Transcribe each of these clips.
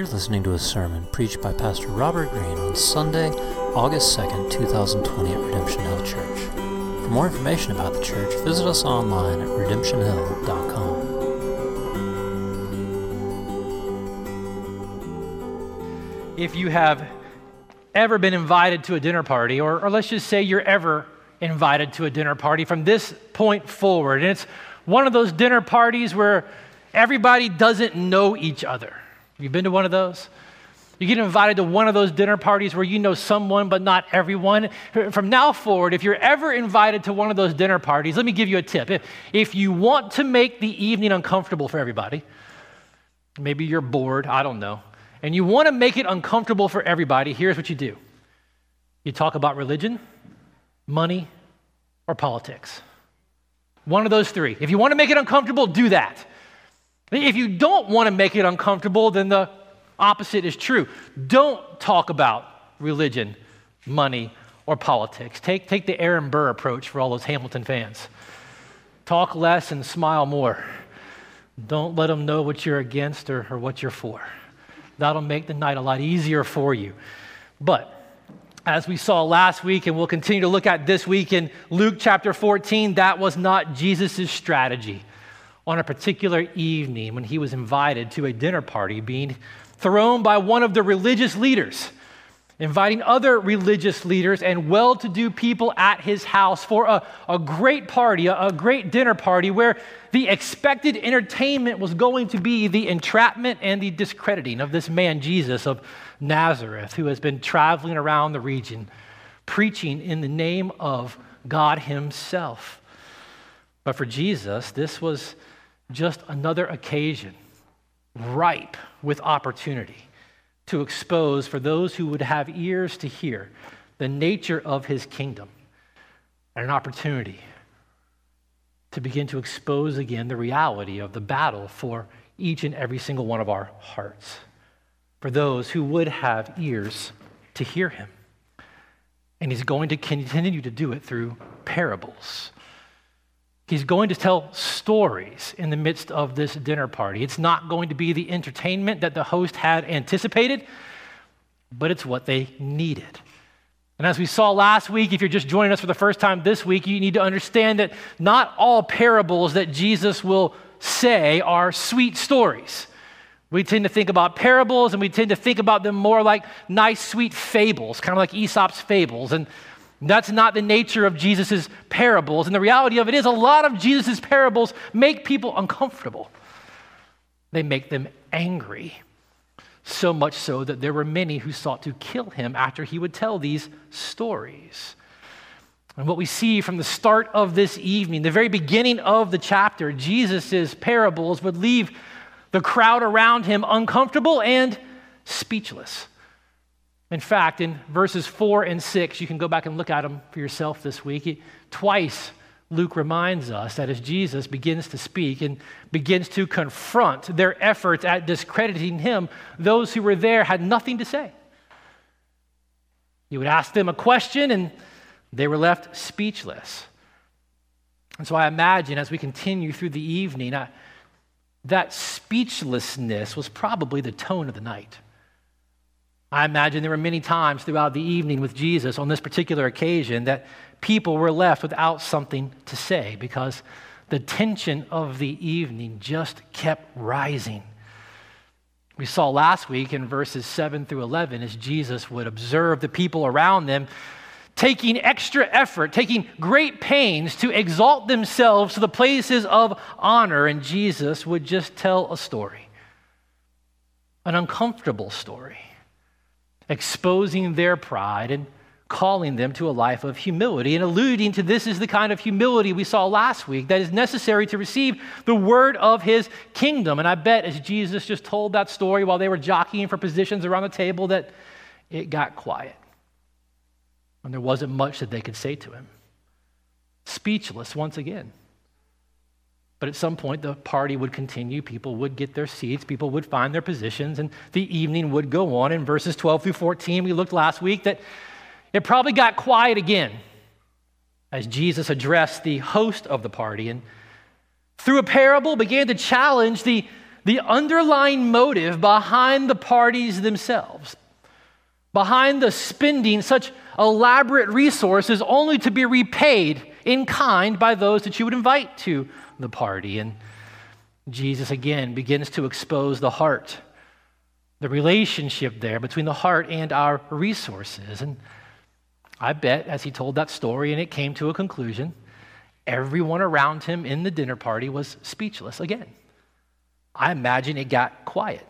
You're listening to a sermon preached by Pastor Robert Greene on Sunday, August 2nd, 2020 at Redemption Hill Church. For more information about the church, visit us online at redemptionhill.com. if you have ever been invited to a dinner party, or, or, let's just say you're ever invited to a dinner party from this point forward, and it's one of those dinner parties where everybody doesn't know each other. You've been to one of those? You get invited to one of those dinner parties where you know someone but not everyone. From now forward, if you're ever invited to one of those dinner parties, let me give you a tip. If, if you want to make the evening uncomfortable for everybody, maybe you're bored, I don't know and you want to make it uncomfortable for everybody, here's what you do you talk about religion, money, or politics. One of those three. If you want to make it uncomfortable, do that. If you don't want to make it uncomfortable, then the opposite is true. Don't talk about religion, money, or politics. Take, take the Aaron Burr approach for all those Hamilton fans. Talk less and smile more. Don't let them know what you're against or, or what you're for. That'll make the night a lot easier for you. But as we saw last week, and we'll continue to look at this week in Luke chapter 14, that was not Jesus' strategy on a particular evening when he was invited to a dinner party being thrown by one of the religious leaders inviting other religious leaders and well to do people at his house for a, a great party, a, a great dinner party, where the expected entertainment was going to be the entrapment and the discrediting of this man, Jesus of Nazareth, who has been traveling around the region preaching in the name of God Himself. But for Jesus, this was just another occasion ripe with opportunity to expose for those who would have ears to hear the nature of his kingdom and an opportunity to begin to expose again the reality of the battle for each and every single one of our hearts, for those who would have ears to hear him. And he's going to continue to do it through parables. He's going to tell stories in the midst of this dinner party. It's not going to be the entertainment that the host had anticipated, but it's what they needed. And as we saw last week, if you're just joining us for the first time this week, you need to understand that not all parables that Jesus will say are sweet stories. We tend to think about parables and we tend to think about them more like nice, sweet fables, kind of like Aesop's fables. And that's not the nature of Jesus' parables. And the reality of it is, a lot of Jesus' parables make people uncomfortable. They make them angry. So much so that there were many who sought to kill him after he would tell these stories. And what we see from the start of this evening, the very beginning of the chapter, Jesus' parables would leave the crowd around him uncomfortable and speechless. In fact, in verses 4 and 6, you can go back and look at them for yourself this week. twice, Luke reminds us that as Jesus begins to speak and begins to confront their efforts at discrediting him, those who were there had nothing to say. He would ask them a question and they were left speechless. And so I imagine as we continue through the evening, I, that speechlessness was probably the tone of the night. I imagine there were many times throughout the evening with Jesus on this particular occasion that people were left without something to say because the tension of the evening just kept rising. We saw last week in verses 7 through 11 as Jesus would observe the people around them taking extra effort, taking great pains to exalt themselves to the places of honor, and Jesus would just tell a story, an uncomfortable story exposing their pride and calling them to a life of humility and alluding to this is the kind of humility we saw last week that is necessary to receive the word of his kingdom. And I bet as Jesus just told that story while they were jockeying for positions around the table that it got quiet. And there wasn't much that they could say to him. Speechless once again. But at some point, the party would continue. People would get their seats. People would find their positions, and the evening would go on. In verses 12 through 14, we looked last week that it probably got quiet again as Jesus addressed the host of the party and through a parable began to challenge the, the underlying motive behind the parties themselves, behind the spending such elaborate resources only to be repaid in kind by those that you would invite to the party. And Jesus again begins to expose the heart, the relationship there between the heart and our resources. And I bet as he told that story and it came to a conclusion, everyone around him in the dinner party was speechless again. I imagine it got quiet.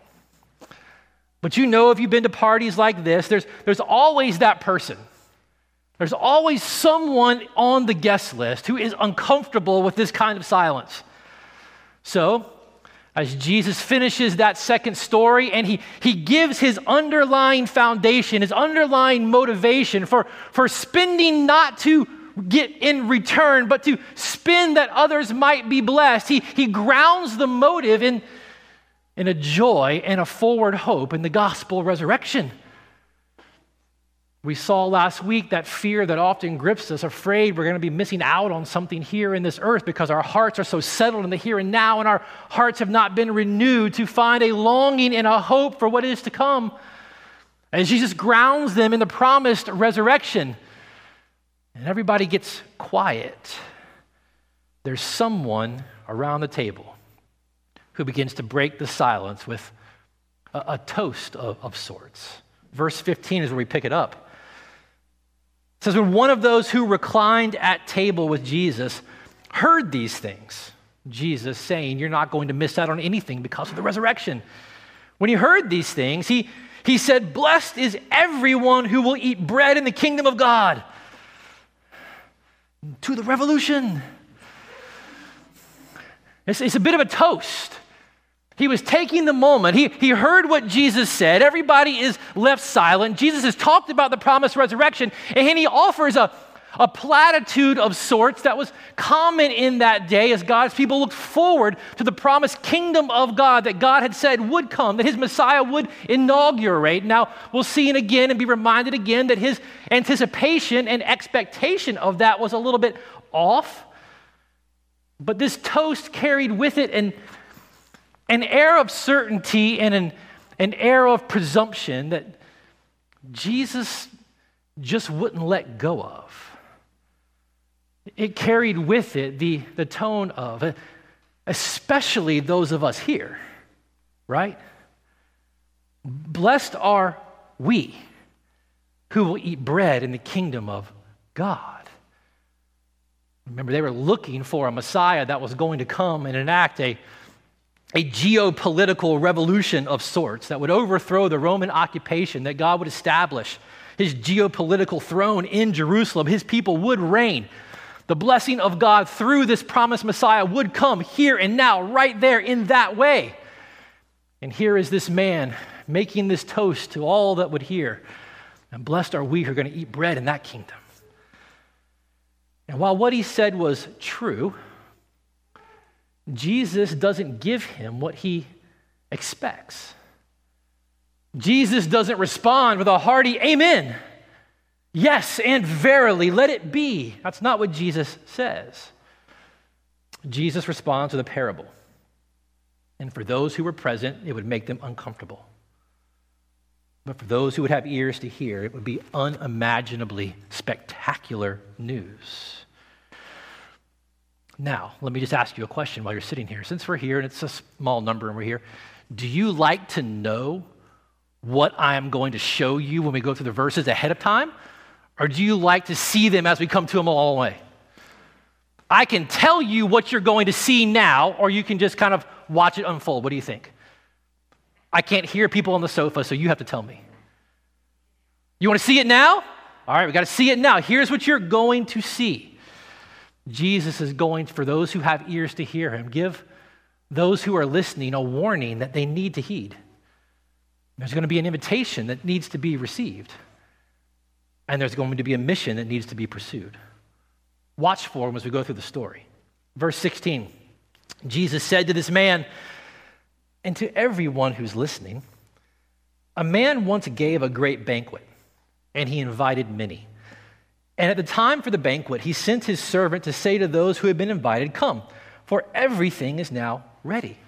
But you know, if you've been to parties like this, there's, there's always that person. There's always someone on the guest list who is uncomfortable with this kind of silence. So, as Jesus finishes that second story and he, he gives his underlying foundation, his underlying motivation for, for spending not to get in return, but to spend that others might be blessed, he, he grounds the motive in, in a joy and a forward hope in the gospel resurrection. We saw last week that fear that often grips us, afraid we're going to be missing out on something here in this earth because our hearts are so settled in the here and now, and our hearts have not been renewed to find a longing and a hope for what is to come. And Jesus grounds them in the promised resurrection. And everybody gets quiet. There's someone around the table who begins to break the silence with a, a toast of, of sorts. Verse 15 is where we pick it up. It says, When one of those who reclined at table with Jesus heard these things, Jesus saying, You're not going to miss out on anything because of the resurrection. When he heard these things, he, he said, Blessed is everyone who will eat bread in the kingdom of God. To the revolution. It's, it's a bit of a toast. He was taking the moment. He, he heard what Jesus said. Everybody is left silent. Jesus has talked about the promised resurrection, and he offers a, a platitude of sorts that was common in that day as God's people looked forward to the promised kingdom of God that God had said would come, that his Messiah would inaugurate. Now, we'll see it again and be reminded again that his anticipation and expectation of that was a little bit off. But this toast carried with it and an air of certainty and an, an air of presumption that Jesus just wouldn't let go of. It carried with it the, the tone of, especially those of us here, right? Blessed are we who will eat bread in the kingdom of God. Remember, they were looking for a Messiah that was going to come and enact a a geopolitical revolution of sorts that would overthrow the Roman occupation, that God would establish his geopolitical throne in Jerusalem. His people would reign. The blessing of God through this promised Messiah would come here and now, right there in that way. And here is this man making this toast to all that would hear. And blessed are we who are going to eat bread in that kingdom. And while what he said was true, Jesus doesn't give him what he expects. Jesus doesn't respond with a hearty amen. Yes, and verily, let it be. That's not what Jesus says. Jesus responds with a parable. And for those who were present, it would make them uncomfortable. But for those who would have ears to hear, it would be unimaginably spectacular news. Now, let me just ask you a question while you're sitting here. Since we're here and it's a small number and we're here, do you like to know what I am going to show you when we go through the verses ahead of time? Or do you like to see them as we come to them all the way? I can tell you what you're going to see now, or you can just kind of watch it unfold. What do you think? I can't hear people on the sofa, so you have to tell me. You want to see it now? All right, we got to see it now. Here's what you're going to see. Jesus is going for those who have ears to hear him, give those who are listening a warning that they need to heed. There's going to be an invitation that needs to be received, and there's going to be a mission that needs to be pursued. Watch for him as we go through the story. Verse 16 Jesus said to this man, and to everyone who's listening, a man once gave a great banquet, and he invited many. And at the time for the banquet, he sent his servant to say to those who had been invited, Come, for everything is now ready.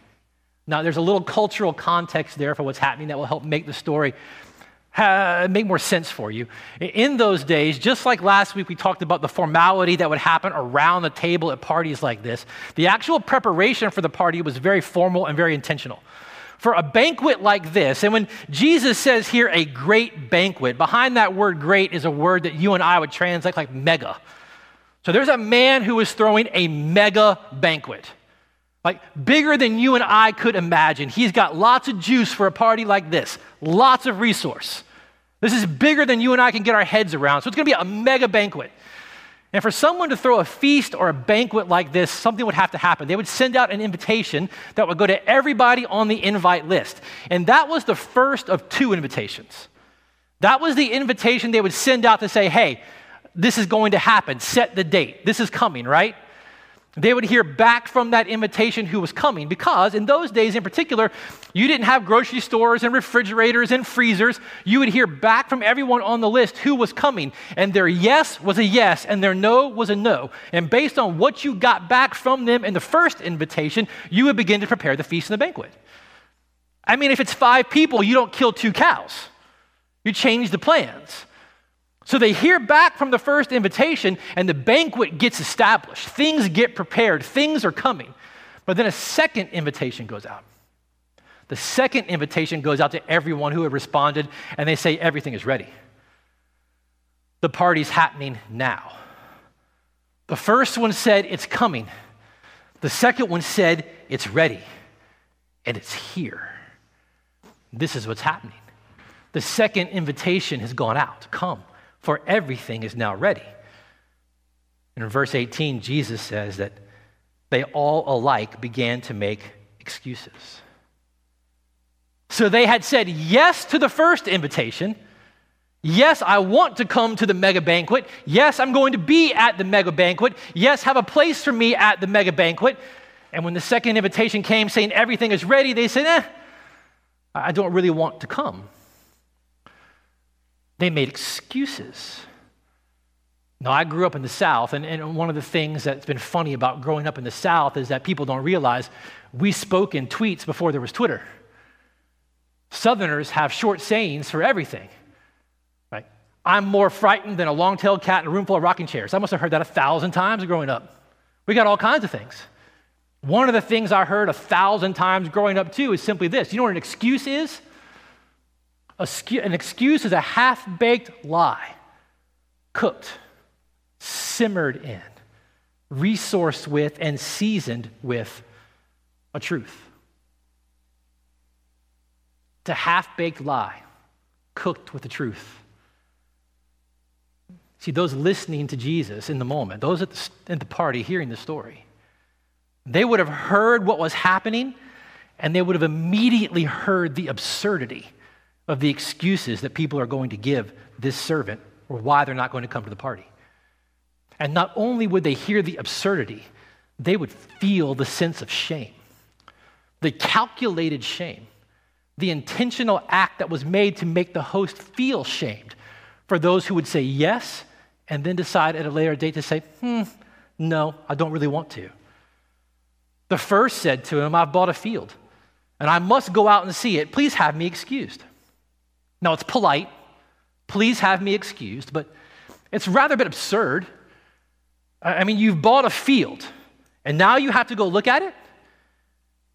Now, there's a little cultural context there for what's happening that will help make the story make more sense for you. In those days, just like last week we talked about the formality that would happen around the table at parties like this, the actual preparation for the party was very formal and very intentional. For a banquet like this, and when Jesus says here a great banquet, behind that word great is a word that you and I would translate like mega. So there's a man who is throwing a mega banquet like bigger than you and I could imagine. He's got lots of juice for a party like this, lots of resource. This is bigger than you and I can get our heads around. So it's going to be a mega banquet. And for someone to throw a feast or a banquet like this, something would have to happen. They would send out an invitation that would go to everybody on the invite list. And that was the first of two invitations. That was the invitation they would send out to say, hey, this is going to happen. Set the date. This is coming, right? They would hear back from that invitation who was coming because in those days in particular, you didn't have grocery stores and refrigerators and freezers. You would hear back from everyone on the list who was coming, and their yes was a yes and their no was a no. And based on what you got back from them in the first invitation, you would begin to prepare the feast and the banquet. I mean, if it's five people, you don't kill two cows, you change the plans. So they hear back from the first invitation, and the banquet gets established. Things get prepared, things are coming. But then a second invitation goes out. The second invitation goes out to everyone who had responded, and they say, Everything is ready. The party's happening now. The first one said, It's coming. The second one said, It's ready. And it's here. This is what's happening. The second invitation has gone out. Come for everything is now ready. And in verse 18, Jesus says that they all alike began to make excuses. So they had said yes to the first invitation. Yes, I want to come to the mega banquet. Yes, I'm going to be at the mega banquet. Yes, have a place for me at the mega banquet. And when the second invitation came saying everything is ready, they said, eh, I don't really want to come. They made excuses. Now, I grew up in the South, and, and one of the things that's been funny about growing up in the South is that people don't realize we spoke in tweets before there was Twitter. Southerners have short sayings for everything. Right? I'm more frightened than a long tailed cat in a room full of rocking chairs. I must have heard that a thousand times growing up. We got all kinds of things. One of the things I heard a thousand times growing up, too, is simply this. You know what an excuse is? An excuse is a half baked lie, cooked, simmered in, resourced with, and seasoned with a truth. It's a half baked lie, cooked with the truth. See, those listening to Jesus in the moment, those at the, at the party hearing the story, they would have heard what was happening and they would have immediately heard the absurdity of the excuses that people are going to give this servant or why they're not going to come to the party. And not only would they hear the absurdity, they would feel the sense of shame, the calculated shame, the intentional act that was made to make the host feel shamed for those who would say yes and then decide at a later date to say, hmm, no, I don't really want to. The first said to him, I've bought a field and I must go out and see it. Please have me excused. Now, it's polite. Please have me excused, but it's rather a bit absurd. I mean, you've bought a field, and now you have to go look at it?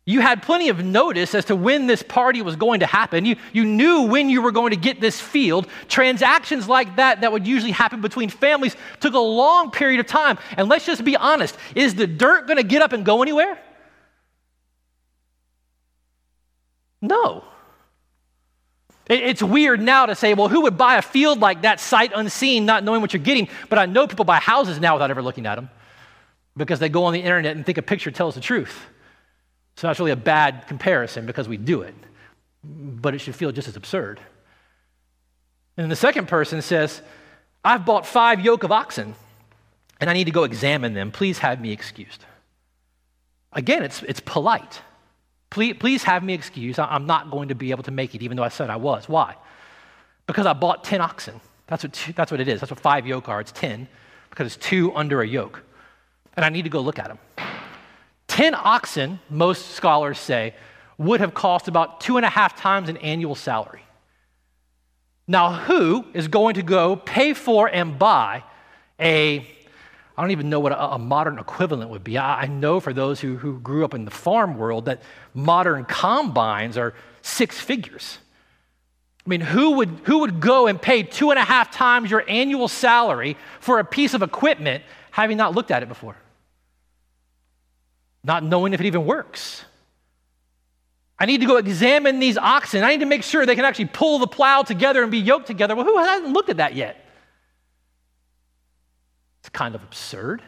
You had plenty of notice as to when this party was going to happen. You, you knew when you were going to get this field. Transactions like that, that would usually happen between families, took a long period of time. And let's just be honest is the dirt going to get up and go anywhere? No. It's weird now to say, well, who would buy a field like that sight unseen, not knowing what you're getting? But I know people buy houses now without ever looking at them because they go on the internet and think a picture tells the truth. So that's really a bad comparison because we do it. But it should feel just as absurd. And then the second person says, I've bought five yoke of oxen and I need to go examine them. Please have me excused. Again, it's, it's polite. Please, please have me excused. I'm not going to be able to make it, even though I said I was. Why? Because I bought 10 oxen. That's what, two, that's what it is. That's what five yoke are. It's 10, because it's two under a yoke. And I need to go look at them. 10 oxen, most scholars say, would have cost about two and a half times an annual salary. Now, who is going to go pay for and buy a, I don't even know what a, a modern equivalent would be. I, I know for those who, who grew up in the farm world that modern combines are six figures. I mean, who would, who would go and pay two and a half times your annual salary for a piece of equipment having not looked at it before? Not knowing if it even works. I need to go examine these oxen. I need to make sure they can actually pull the plow together and be yoked together. Well, who hasn't looked at that yet? It's kind of absurd.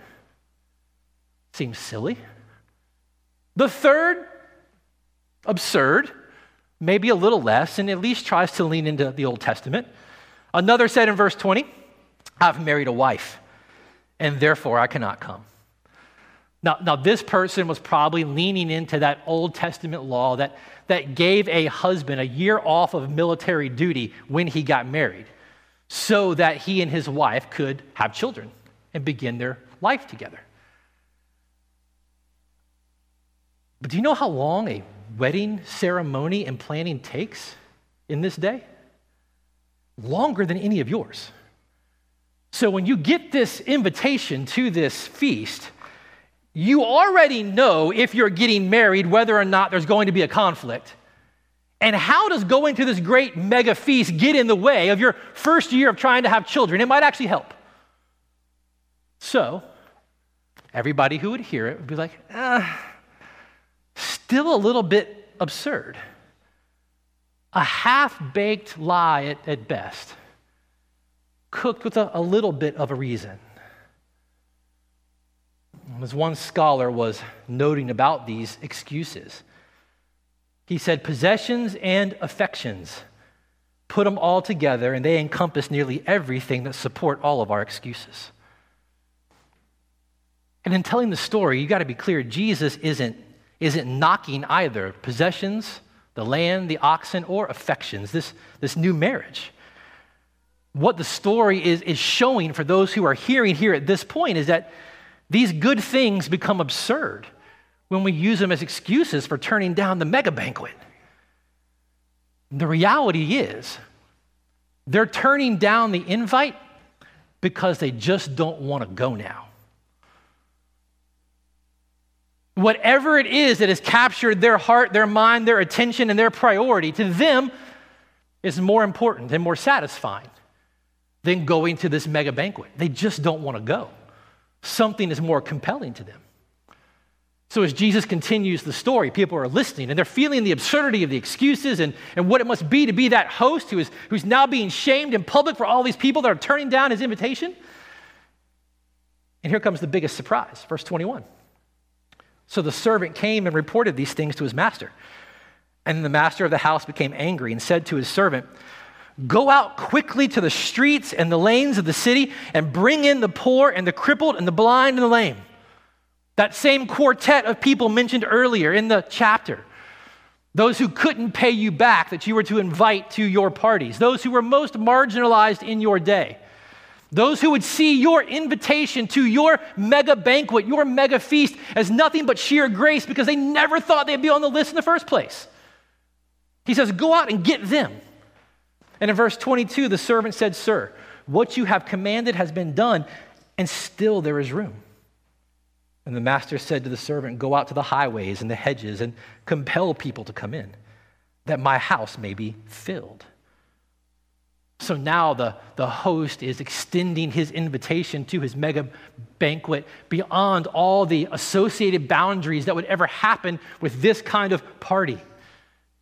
Seems silly. The third, absurd, maybe a little less, and at least tries to lean into the Old Testament. Another said in verse 20, I've married a wife, and therefore I cannot come. Now, now, this person was probably leaning into that Old Testament law that, that gave a husband a year off of military duty when he got married so that he and his wife could have children and begin their life together. But do you know how long a wedding ceremony and planning takes in this day? Longer than any of yours. So when you get this invitation to this feast, you already know if you're getting married whether or not there's going to be a conflict. And how does going to this great mega feast get in the way of your first year of trying to have children? It might actually help. So, everybody who would hear it would be like, ah, still a little bit absurd. A half baked lie at, at, best, cooked with a, a little bit of a reason. As one scholar was noting about these excuses, he said, possessions and affections, put them all together, and they encompass nearly everything that support all of our excuses. And in telling the story, you got to be clear Jesus isn't, isn't knocking either possessions, the land, the oxen, or affections, this, this new marriage. What the story is, is showing for those who are hearing here at this point is that these good things become absurd when we use them as excuses for turning down the mega banquet. The reality is, they're turning down the invite because they just don't want to go now. Whatever it is that has captured their heart, their mind, their attention, and their priority, to them is more important and more satisfying than going to this mega banquet. They just don't want to go something is more compelling to them. So, as Jesus continues the story, people are listening and they're feeling the absurdity of the excuses and, and what it must be to be that host who is, who's now being shamed in public for all these people that are turning down his invitation. And here comes the biggest surprise, verse 21. So the servant came and reported these things to his master. And the master of the house became angry and said to his servant, Go out quickly to the streets and the lanes of the city and bring in the poor and the crippled and the blind and the lame. That same quartet of people mentioned earlier in the chapter. Those who couldn't pay you back that you were to invite to your parties. Those who were most marginalized in your day. Those who would see your invitation to your mega banquet, your mega feast, as nothing but sheer grace because they never thought they'd be on the list in the first place. He says, Go out and get them. And in verse 22, the servant said, Sir, what you have commanded has been done, and still there is room. And the master said to the servant, Go out to the highways and the hedges and compel people to come in, that my house may be filled. So now the, the host is extending his invitation to his mega banquet beyond all the associated boundaries that would ever happen with this kind of party.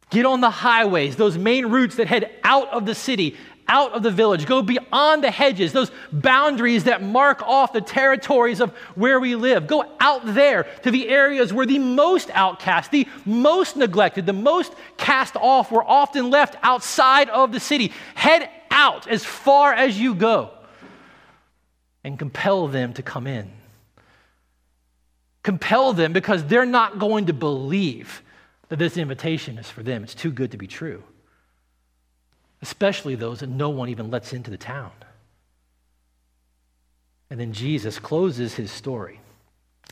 Get on the highways, those main routes that head out of the city, out of the village. Go beyond the hedges, those boundaries that mark off the territories of where we live. Go out there to the areas where the most outcast, the most neglected, the most cast off were often left outside of the city. Head out as far as you go and compel them to come in. Compel them because they're not going to believe that this invitation is for them. It's too good to be true, especially those that no one even lets into the town. And then Jesus closes his story.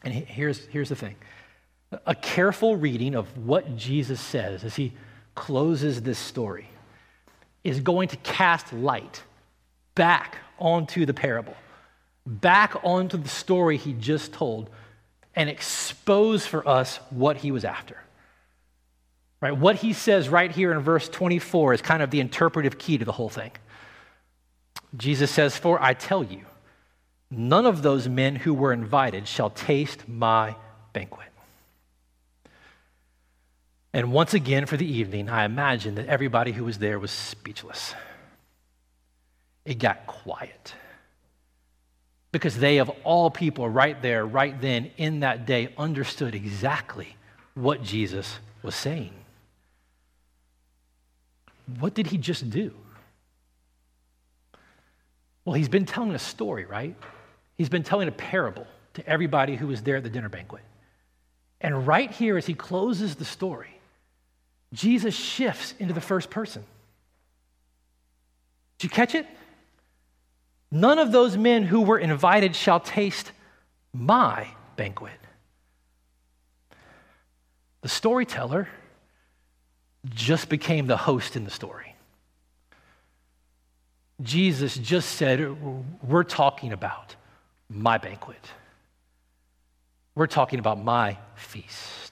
And here's, here's the thing A careful reading of what Jesus says as he closes this story is going to cast light back onto the parable, back onto the story he just told, and expose for us what he was after. Right? What he says right here in verse 24 is kind of the interpretive key to the whole thing. Jesus says, For I tell you, none of those men who were invited shall taste my banquet. And once again, for the evening, I imagine that everybody who was there was speechless. It got quiet. Because they, of all people, right there, right then, in that day, understood exactly what Jesus was saying. What did he just do? Well, he's been telling a story, right? He's been telling a parable to everybody who was there at the dinner banquet. And right here, as he closes the story, Jesus shifts into the first person. Did you catch it? None of those men who were invited shall taste my banquet. The storyteller just became the host in the story. Jesus just said, We're talking about my banquet. We're talking about my feast.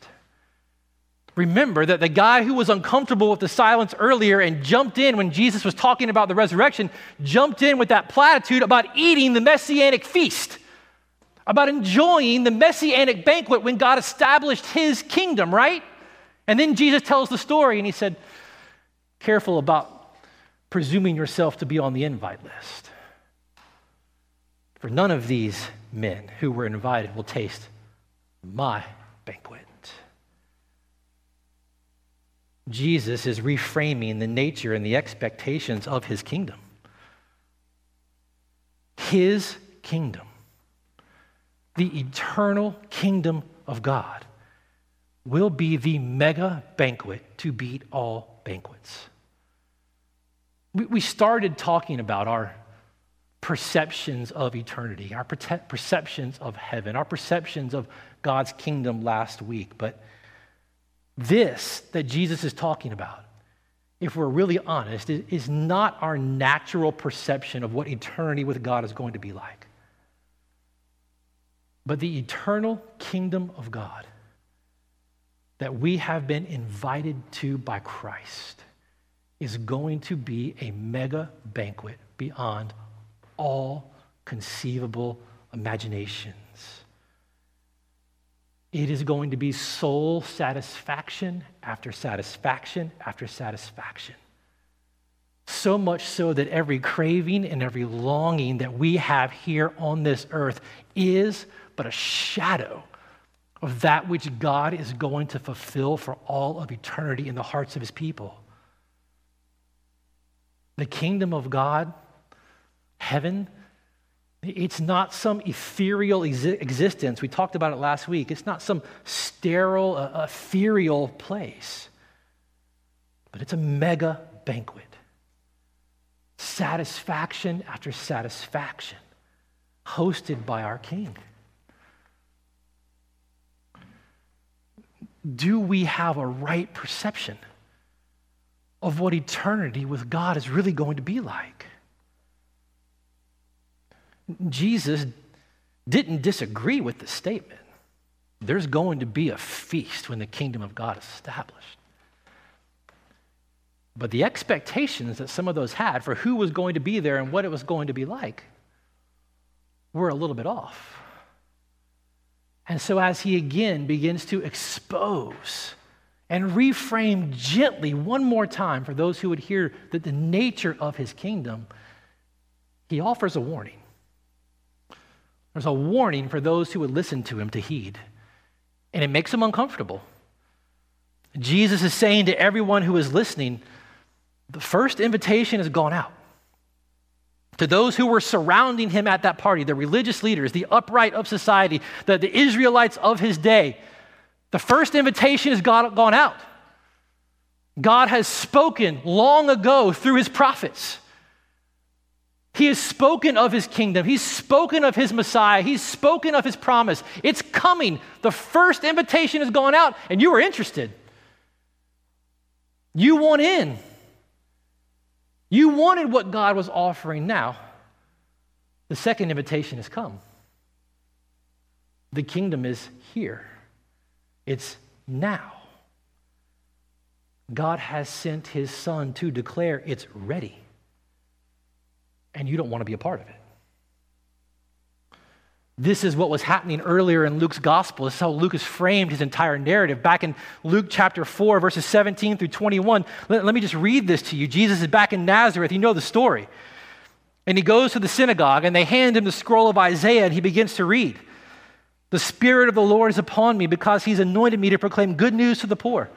Remember that the guy who was uncomfortable with the silence earlier and jumped in when Jesus was talking about the resurrection, jumped in with that platitude about eating the messianic feast, about enjoying the messianic banquet when God established his kingdom, right? And then Jesus tells the story and he said, Careful about presuming yourself to be on the invite list. For none of these men who were invited will taste my banquet. Jesus is reframing the nature and the expectations of his kingdom. His kingdom, the eternal kingdom of God, will be the mega banquet to beat all banquets. We started talking about our perceptions of eternity, our perceptions of heaven, our perceptions of God's kingdom last week, but this that Jesus is talking about, if we're really honest, is not our natural perception of what eternity with God is going to be like. But the eternal kingdom of God that we have been invited to by Christ is going to be a mega banquet beyond all conceivable imaginations. It is going to be soul satisfaction after satisfaction after satisfaction. So much so that every craving and every longing that we have here on this earth is but a shadow of that which God is going to fulfill for all of eternity in the hearts of his people. The kingdom of God, heaven, it's not some ethereal ex- existence. We talked about it last week. It's not some sterile, uh, ethereal place, but it's a mega banquet. Satisfaction after satisfaction, hosted by our King. Do we have a right perception of what eternity with God is really going to be like? Jesus didn't disagree with the statement. There's going to be a feast when the kingdom of God is established. But the expectations that some of those had for who was going to be there and what it was going to be like were a little bit off. And so, as he again begins to expose and reframe gently one more time for those who would hear that the nature of his kingdom, he offers a warning. There's a warning for those who would listen to him to heed, and it makes them uncomfortable. Jesus is saying to everyone who is listening, the first invitation has gone out. To those who were surrounding him at that party, the religious leaders, the upright of society, the, the Israelites of his day, the first invitation has gone out. God has spoken long ago through his prophets. He has spoken of his kingdom. He's spoken of his Messiah. He's spoken of his promise. It's coming. The first invitation has gone out, and you were interested. You want in. You wanted what God was offering now. The second invitation has come. The kingdom is here, it's now. God has sent his son to declare it's ready and you don't want to be a part of it. This is what was happening earlier in Luke's gospel. This is how Luke has framed his entire narrative. Back in Luke chapter 4, verses 17 through 21, let, let, me just read this to you. Jesus is back in Nazareth. You know the story. And he goes to the synagogue, and they hand him the scroll of Isaiah, and he begins to read The Spirit of the Lord is upon me because he's anointed me to proclaim good news to the poor.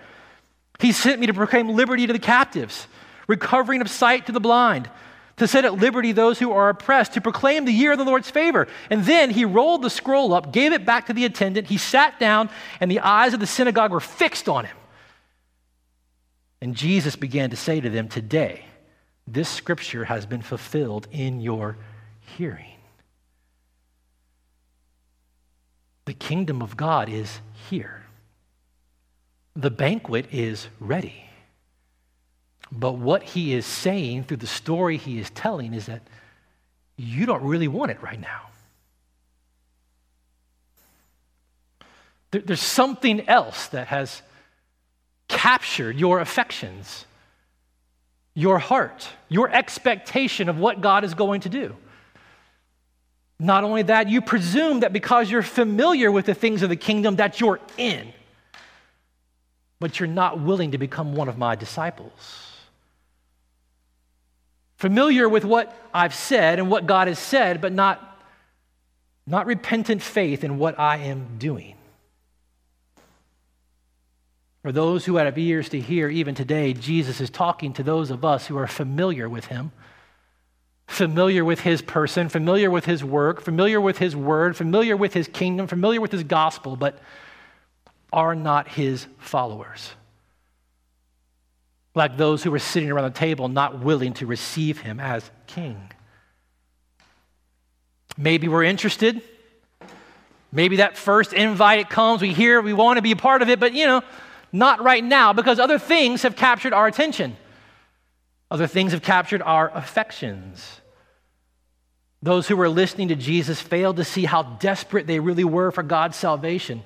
He sent me to proclaim liberty to the captives, recovering of sight to the blind to set at liberty those who are oppressed, to proclaim the year of the Lord's favor. And then he rolled the scroll up, gave it back to the attendant. He sat down, and the eyes of the synagogue were fixed on him. And Jesus began to say to them, Today, this scripture has been fulfilled in your hearing. The kingdom of God is here. The banquet is ready. But what he is saying through the story he is telling is that you don't really want it right now. There's something else that has captured your affections, your heart, your expectation of what God is going to do. Not only that, you presume that because you're familiar with the things of the kingdom that you're in, but you're not willing to become one of my disciples familiar with what I've said and what God has said, but not, not repentant faith in what I am doing. For those who have ears to hear, even today, Jesus is talking to those of us who are familiar with him, familiar with his person, familiar with his work, familiar with his word, familiar with his kingdom, familiar with his gospel, but are not his followers like those who were sitting around the table not willing to receive him as king. Maybe we're interested. Maybe that first invite comes, we hear, we want to be a part of it, but you know, not right now because other things have captured our attention. Other things have captured our affections. Those who were listening to Jesus failed to see how desperate they really were for God's salvation.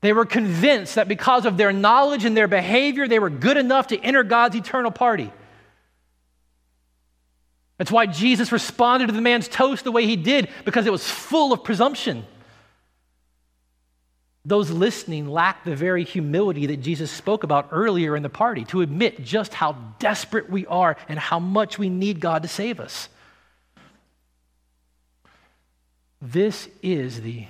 They were convinced that because of their knowledge and their behavior, they were good enough to enter God's eternal party. That's why Jesus responded to the man's toast the way he did, because it was full of presumption. Those listening lacked the very humility that Jesus spoke about earlier in the party to admit just how desperate we are and how much we need God to save us. This is the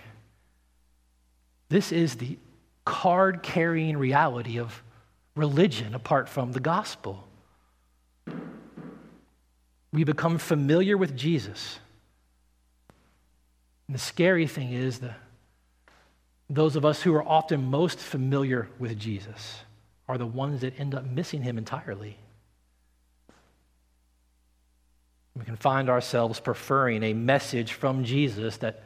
this is the card carrying reality of religion apart from the gospel. We become familiar with Jesus. And the scary thing is that those of us who are often most familiar with Jesus are the ones that end up missing him entirely. We can find ourselves preferring a message from Jesus that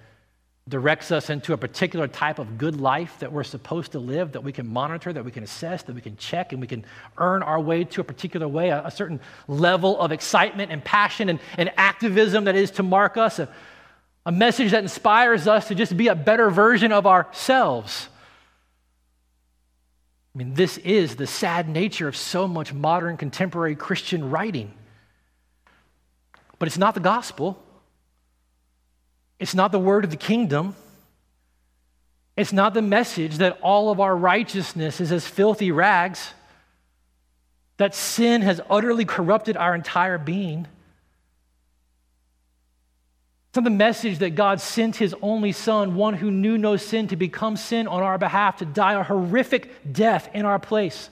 directs us into a particular type of good life that we're supposed to live, that we can monitor, that we can assess, that we can check, and we can earn our way to a particular way, a, a certain level of excitement and passion and, and activism that is to mark us, a, a message that inspires us to just be a better version of ourselves. I mean, this is the sad nature of so much modern contemporary Christian writing. But it's not the gospel. It's not the word of the kingdom. It's not the message that all of our righteousness is as filthy rags, that sin has utterly corrupted our entire being. It's not the message that God sent his only son, one who knew no sin, to become sin on our behalf, to die a horrific death in our place,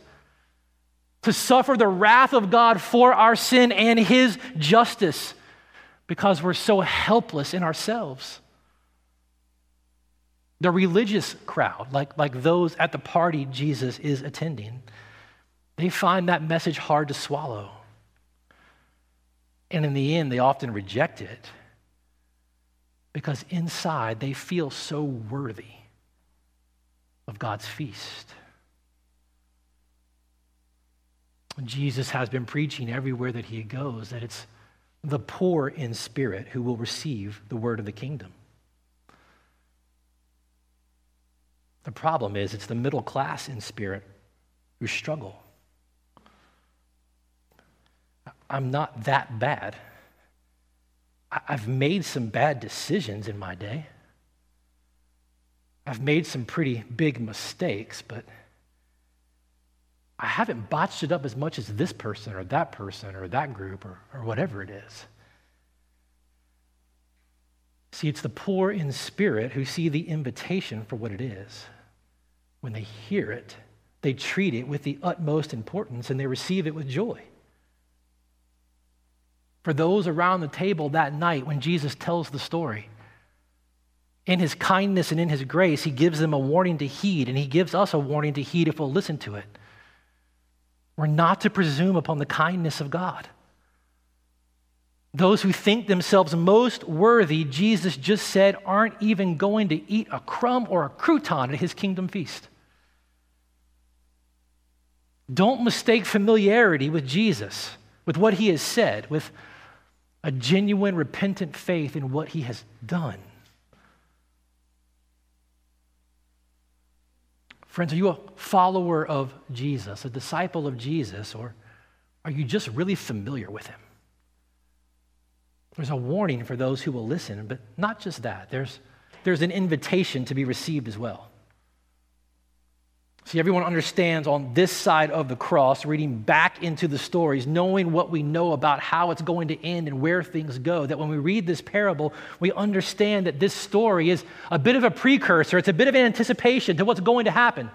to suffer the wrath of God for our sin and his justice because we're so helpless in ourselves. The religious crowd, like, like those at the party Jesus is attending, they find that message hard to swallow. And in the end, they often reject it because inside they feel so worthy of God's feast. Jesus has been preaching everywhere that he goes that it's the poor in spirit who will receive the word of the kingdom. The problem is, it's the middle class in spirit who struggle. I'm not that bad. I've made some bad decisions in my day. I've made some pretty big mistakes, but I haven't botched it up as much as this person or that person or that group or, or whatever it is. See, it's the poor in spirit who see the invitation for what it is. When they hear it, they treat it with the utmost importance and they receive it with joy. For those around the table that night when Jesus tells the story, in his kindness and in his grace, he gives them a warning to heed, and he gives us a warning to heed if we'll listen to it. We're not to presume upon the kindness of God. Those who think themselves most worthy, Jesus just said, aren't even going to eat a crumb or a crouton at his kingdom feast. Don't mistake familiarity with Jesus, with what he has said, with a genuine, repentant faith in what he has done. Friends, are you a follower of Jesus, a disciple of Jesus, or are you just really familiar with him? There's a warning for those who will listen, but not just that. There's, there's an invitation to be received as well. See, everyone understands on this side of the cross, reading back into the stories, knowing what we know about how it's going to end and where things go, that when we read this parable, we understand that this story is a bit of a precursor, it's a bit of an anticipation to what's going to happen.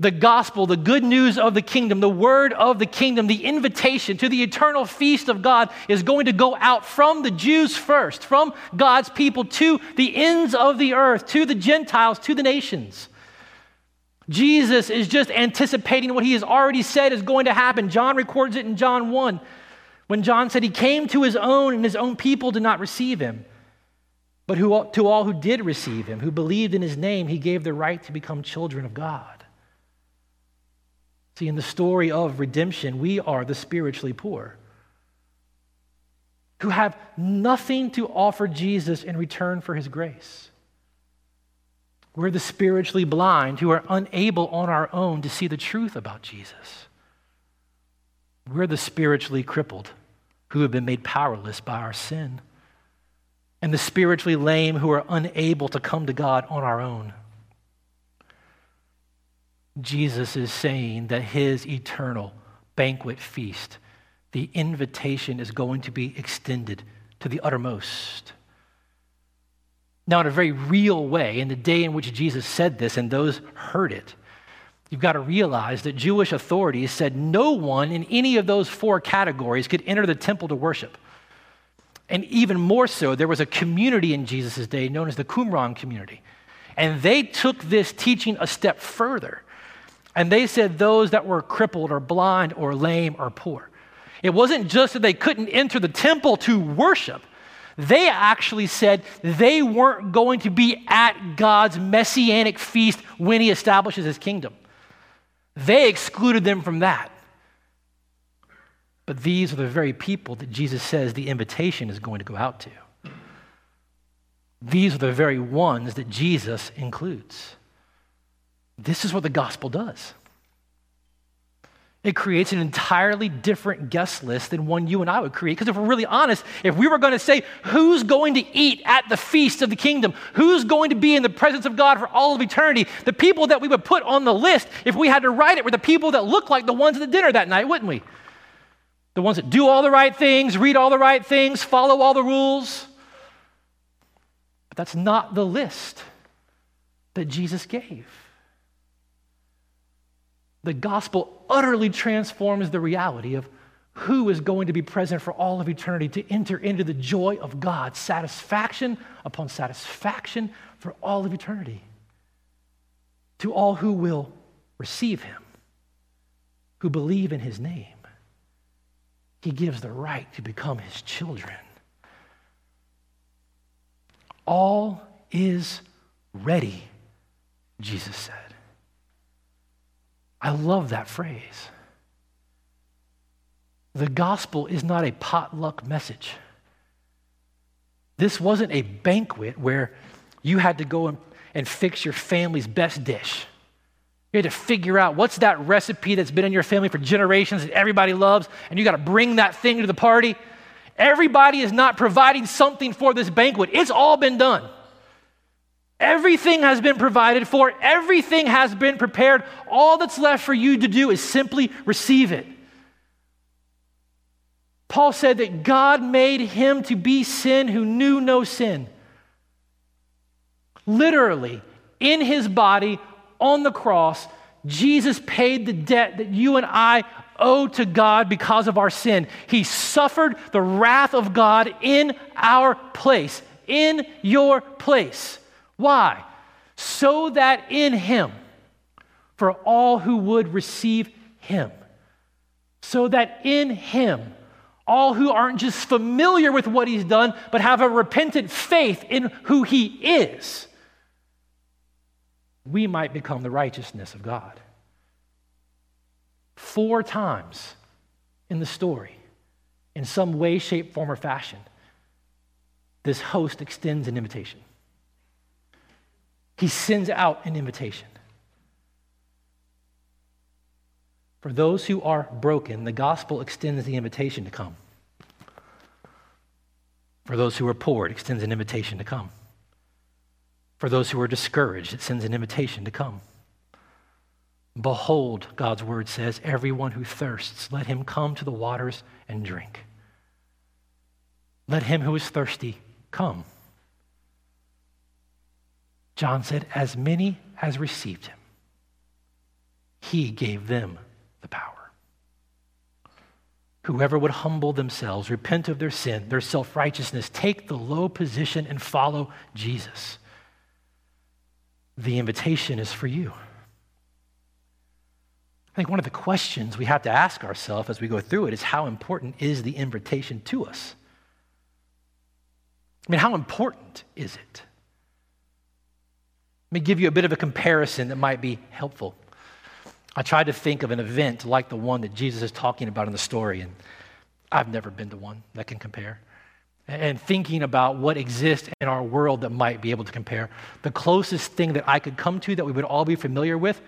The gospel, the good news of the kingdom, the word of the kingdom, the invitation to the eternal feast of God is going to go out from the Jews first, from God's people to the ends of the earth, to the Gentiles, to the nations. Jesus is just anticipating what he has already said is going to happen. John records it in John 1 when John said he came to his own and his own people did not receive him. But who, to all who did receive him, who believed in his name, he gave the right to become children of God. See, in the story of redemption, we are the spiritually poor who have nothing to offer Jesus in return for his grace. We're the spiritually blind who are unable on our own to see the truth about Jesus. We're the spiritually crippled who have been made powerless by our sin, and the spiritually lame who are unable to come to God on our own. Jesus is saying that his eternal banquet feast, the invitation is going to be extended to the uttermost. Now, in a very real way, in the day in which Jesus said this and those heard it, you've got to realize that Jewish authorities said no one in any of those four categories could enter the temple to worship. And even more so, there was a community in Jesus' day known as the Qumran community. And they took this teaching a step further. And they said those that were crippled or blind or lame or poor. It wasn't just that they couldn't enter the temple to worship, they actually said they weren't going to be at God's messianic feast when he establishes his kingdom. They excluded them from that. But these are the very people that Jesus says the invitation is going to go out to. These are the very ones that Jesus includes. This is what the gospel does. It creates an entirely different guest list than one you and I would create. Because if we're really honest, if we were going to say who's going to eat at the feast of the kingdom, who's going to be in the presence of God for all of eternity, the people that we would put on the list, if we had to write it, were the people that look like the ones at the dinner that night, wouldn't we? The ones that do all the right things, read all the right things, follow all the rules. But that's not the list that Jesus gave. The gospel utterly transforms the reality of who is going to be present for all of eternity to enter into the joy of God, satisfaction upon satisfaction for all of eternity. To all who will receive him, who believe in his name. he gives the right to become his children. All is ready, Jesus said. I love that phrase. The gospel is not a potluck message. This wasn't a banquet where you had to go and, and fix your family's best dish. You had to figure out what's that recipe that's been in your family for generations that everybody loves, and you got to bring that thing to the party. Everybody is not providing something for this banquet, it's all been done. Everything has been provided for, everything has been prepared. All that's left for you to do is simply receive it. Paul said that God made him to be sin who knew no sin. Literally, in his body on the cross, Jesus paid the debt that you and I owe to God because of our sin. He suffered the wrath of God in our place, in your place. Why? So that in him, for all who would receive him, so that in him, all who aren't just familiar with what he's done, but have a repentant faith in who he is, we might become the righteousness of God. Four times in the story, in some way, shape, form, or fashion, this host extends an invitation. He sends out an invitation. For those who are broken, the gospel extends the invitation to come. For those who are poor, it extends an invitation to come. For those who are discouraged, it sends an invitation to come. Behold, God's word says, everyone who thirsts, let him come to the waters and drink. Let him who is thirsty come. John said, As many as received him, he gave them the power. Whoever would humble themselves, repent of their sin, their self righteousness, take the low position and follow Jesus. The invitation is for you. I think one of the questions we have to ask ourselves as we go through it is how important is the invitation to us? I mean, how important is it? Let me give you a bit of a comparison that might be helpful. I tried to think of an event like the one that Jesus is talking about in the story, and I've never been to one that can compare. And thinking about what exists in our world that might be able to compare, the closest thing that I could come to that we would all be familiar with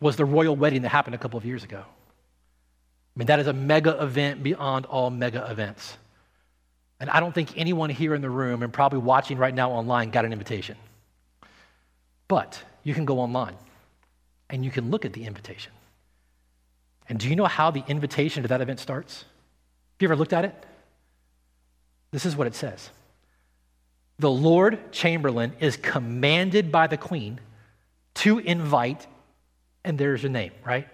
was the royal wedding that happened a couple of years ago. I mean, that is a mega event beyond all mega events. And I don't think anyone here in the room and probably watching right now online got an invitation. But you can go online and you can look at the invitation. And do you know how the invitation to that event starts? Have you ever looked at it? This is what it says The Lord Chamberlain is commanded by the Queen to invite, and there's your name, right?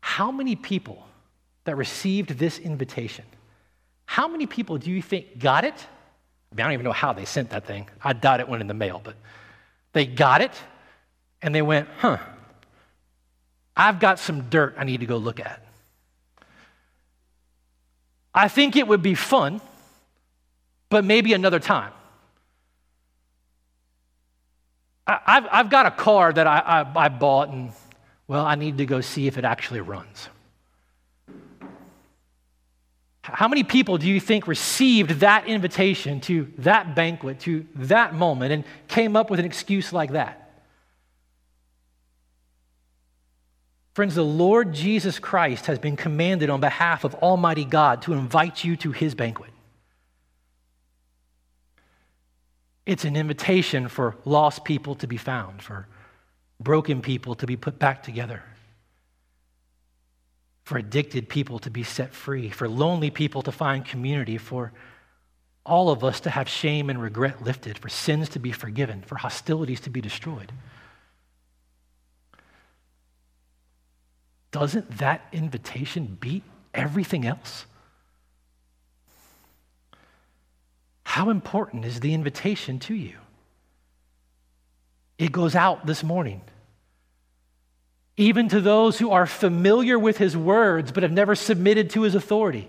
How many people that received this invitation, how many people do you think got it I mean, I don't even know how they sent that thing. I doubt it went in the mail, but they got it and they went, huh, I've got some dirt I need to go look at. I think it would be fun, but maybe another time. I, have I've got a car that I, I, I bought, and well, I need to go see if it actually runs. How many people do you think received that invitation to that banquet, to that moment, and came up with an excuse like that? Friends, the Lord Jesus Christ has been commanded on behalf of Almighty God to invite you to his banquet. It's an invitation for lost people to be found, for broken people to be put back together for addicted people to be set free, for lonely people to find community, for all of us to have shame and regret lifted, for sins to be forgiven, for hostilities to be destroyed. Doesn't that invitation beat everything else? How important is the invitation to you? It goes out this morning. Even to those who are familiar with his words but have never submitted to his authority.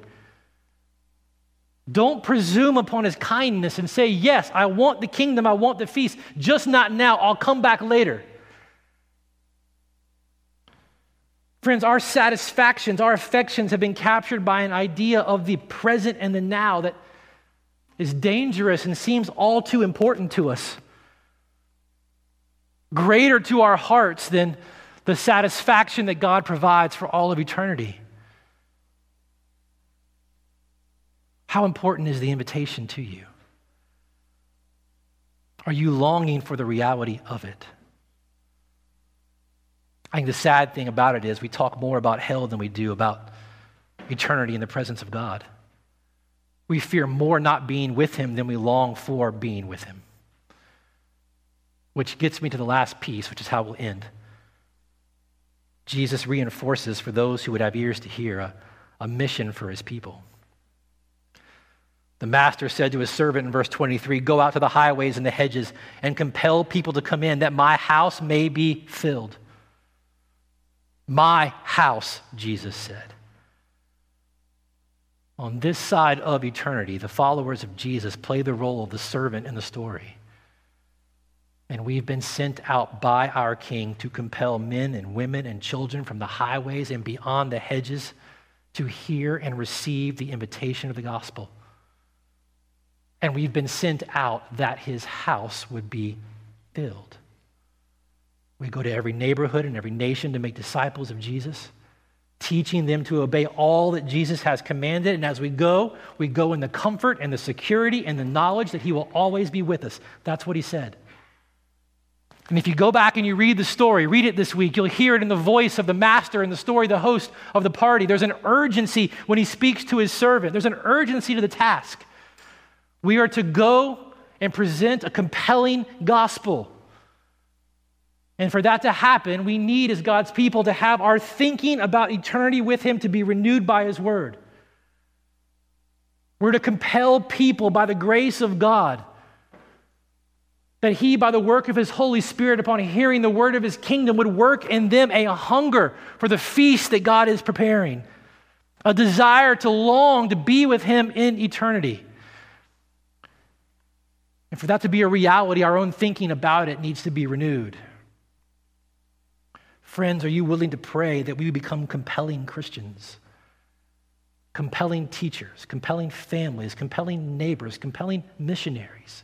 Don't presume upon his kindness and say, Yes, I want the kingdom, I want the feast, just not now. I'll come back later. Friends, our satisfactions, our affections have been captured by an idea of the present and the now that is dangerous and seems all too important to us. Greater to our hearts than the satisfaction that God provides for all of eternity. How important is the invitation to you? Are you longing for the reality of it? I think the sad thing about it is we talk more about hell than we do about eternity in the presence of God. We fear more not being with Him than we long for being with Him. Which gets me to the last piece, which is how we'll end. Jesus reinforces for those who would have ears to hear a, a mission for His people. The master said to his servant in verse 23 Go out to the highways and the hedges and compel people to come in, that my house may be filled. My house, Jesus said. On this side of eternity, the followers of Jesus play the role of the servant in the story. And we've been sent out by our King to compel men and women and children from the highways and beyond the hedges to hear and receive the invitation of the gospel. And we've been sent out that his house would be filled. We go to every neighborhood and every nation to make disciples of Jesus, teaching them to obey all that Jesus has commanded. And as we go, we go in the comfort and the security and the knowledge that he will always be with us. That's what he said. And if you go back and you read the story, read it this week, you'll hear it in the voice of the master in the story, the host of the party. There's an urgency when he speaks to his servant, there's an urgency to the task. We are to go and present a compelling gospel. And for that to happen, we need, as God's people, to have our thinking about eternity with Him to be renewed by His Word. We're to compel people by the grace of God that He, by the work of His Holy Spirit, upon hearing the word of His kingdom, would work in them a hunger for the feast that God is preparing, a desire to long to be with Him in eternity. And for that to be a reality, our own thinking about it needs to be renewed. Friends, are you willing to pray that we become compelling Christians? Compelling teachers, compelling families, compelling neighbors, compelling missionaries.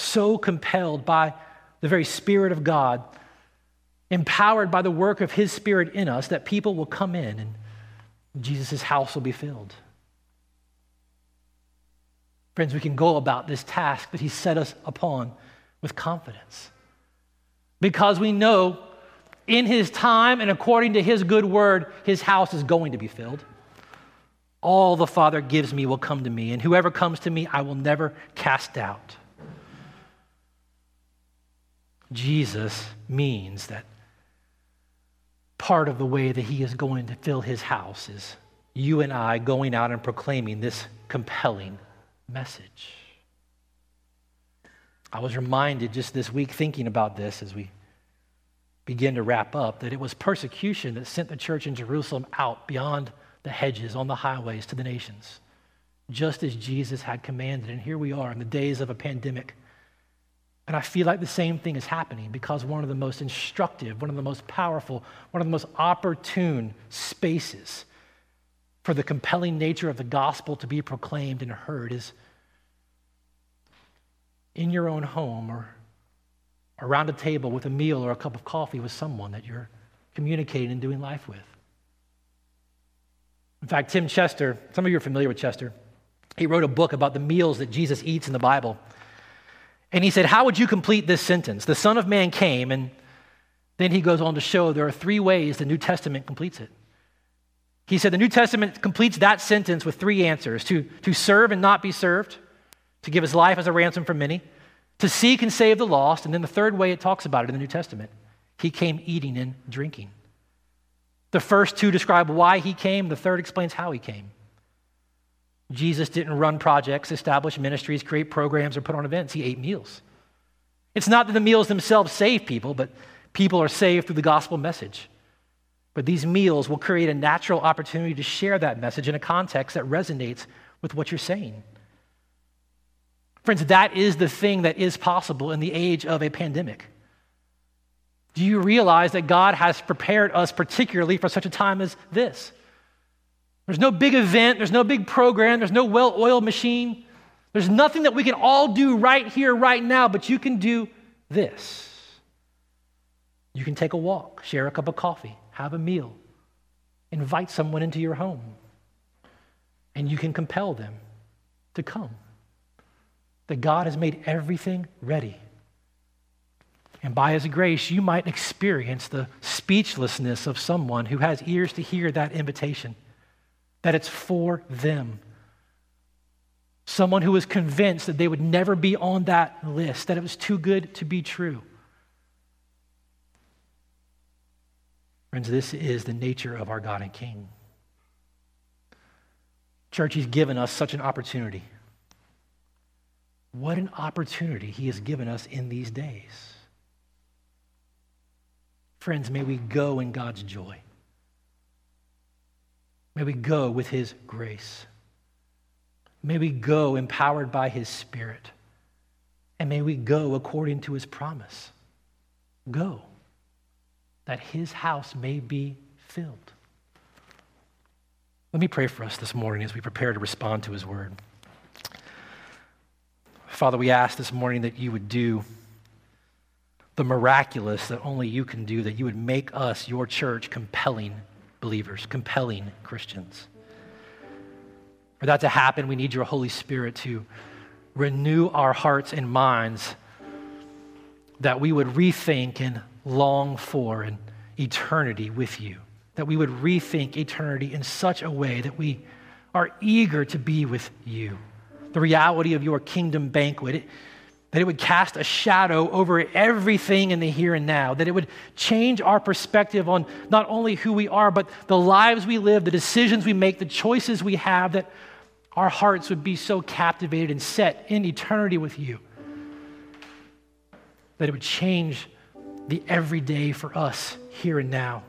So compelled by the very Spirit of God, empowered by the work of His Spirit in us, that people will come in and Jesus' house will be filled. Friends, we can go about this task that He set us upon with confidence because we know in His time and according to His good word, His house is going to be filled. All the Father gives me will come to me, and whoever comes to me, I will never cast out. Jesus means that part of the way that He is going to fill His house is you and I going out and proclaiming this compelling message. I was reminded just this week thinking about this as we begin to wrap up that it was persecution that sent the church in Jerusalem out beyond the hedges on the highways to the nations, just as Jesus had commanded. And here we are in the days of a pandemic. And I feel like the same thing is happening because one of the most instructive, one of the most powerful, one of the most opportune spaces for the compelling nature of the gospel to be proclaimed and heard is in your own home or around a table with a meal or a cup of coffee with someone that you're communicating and doing life with. In fact, Tim Chester, some of you are familiar with Chester, he wrote a book about the meals that Jesus eats in the Bible. And he said, How would you complete this sentence? The Son of Man came, and then he goes on to show there are three ways the New Testament completes it. He said the New Testament completes that sentence with three answers to, to serve and not be served, to give his life as a ransom for many, to seek and save the lost, and then the third way it talks about it in the New Testament he came eating and drinking. The first two describe why he came, the third explains how he came. Jesus didn't run projects, establish ministries, create programs, or put on events. He ate meals. It's not that the meals themselves save people, but People are saved through the gospel message. But these meals will create a natural opportunity to share that message in a context that resonates with what you're saying. Friends, that is the thing that is possible in the age of a pandemic. Do you realize that God has prepared us particularly for such a time as this? There's no big event, there's no big program, there's no well oiled machine. There's nothing that we can all do right here, right now, but you can do this. You can take a walk, share a cup of coffee, have a meal, invite someone into your home, and you can compel them to come. That God has made everything ready. And by His grace, you might experience the speechlessness of someone who has ears to hear that invitation, that it's for them. Someone who was convinced that they would never be on that list, that it was too good to be true. Friends, this is the nature of our God and King. Church, He's given us such an opportunity. What an opportunity He has given us in these days. Friends, may we go in God's joy. May we go with His grace. May we go empowered by His Spirit. And may we go according to His promise. Go that his house may be filled. Let me pray for us this morning as we prepare to respond to his word. Father, we ask this morning that you would do the miraculous that only you can do, that you would make us, your church, compelling believers, compelling Christians. For that to happen, we need your Holy Spirit to renew our hearts and minds, that we would rethink and long for an eternity with you. That we would rethink eternity in such a way that we are eager to be with you. The reality of your kingdom banquet, it, that it would cast a shadow over everything in the here and now, that it would change our perspective on not only who we are, but the lives we live, the decisions we make, the choices we have, that our hearts would be so captivated and set in eternity with you, that it would change the everyday for us here and now.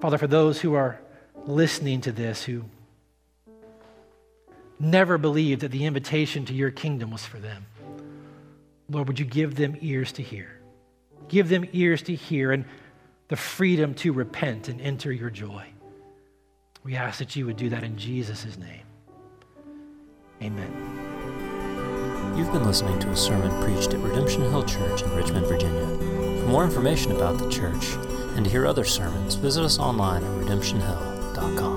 Father, for those who are listening to this, who never believed that the invitation to your kingdom was for them, Lord, would you give them ears to hear? Give them ears to hear and the freedom to repent and enter your joy. We ask that you would do that in Jesus' name. Amen. You've been listening to a sermon preached at Redemption Hill Church in Richmond, Virginia. For more information about the church and to hear other sermons, visit us online at redemptionhill.com.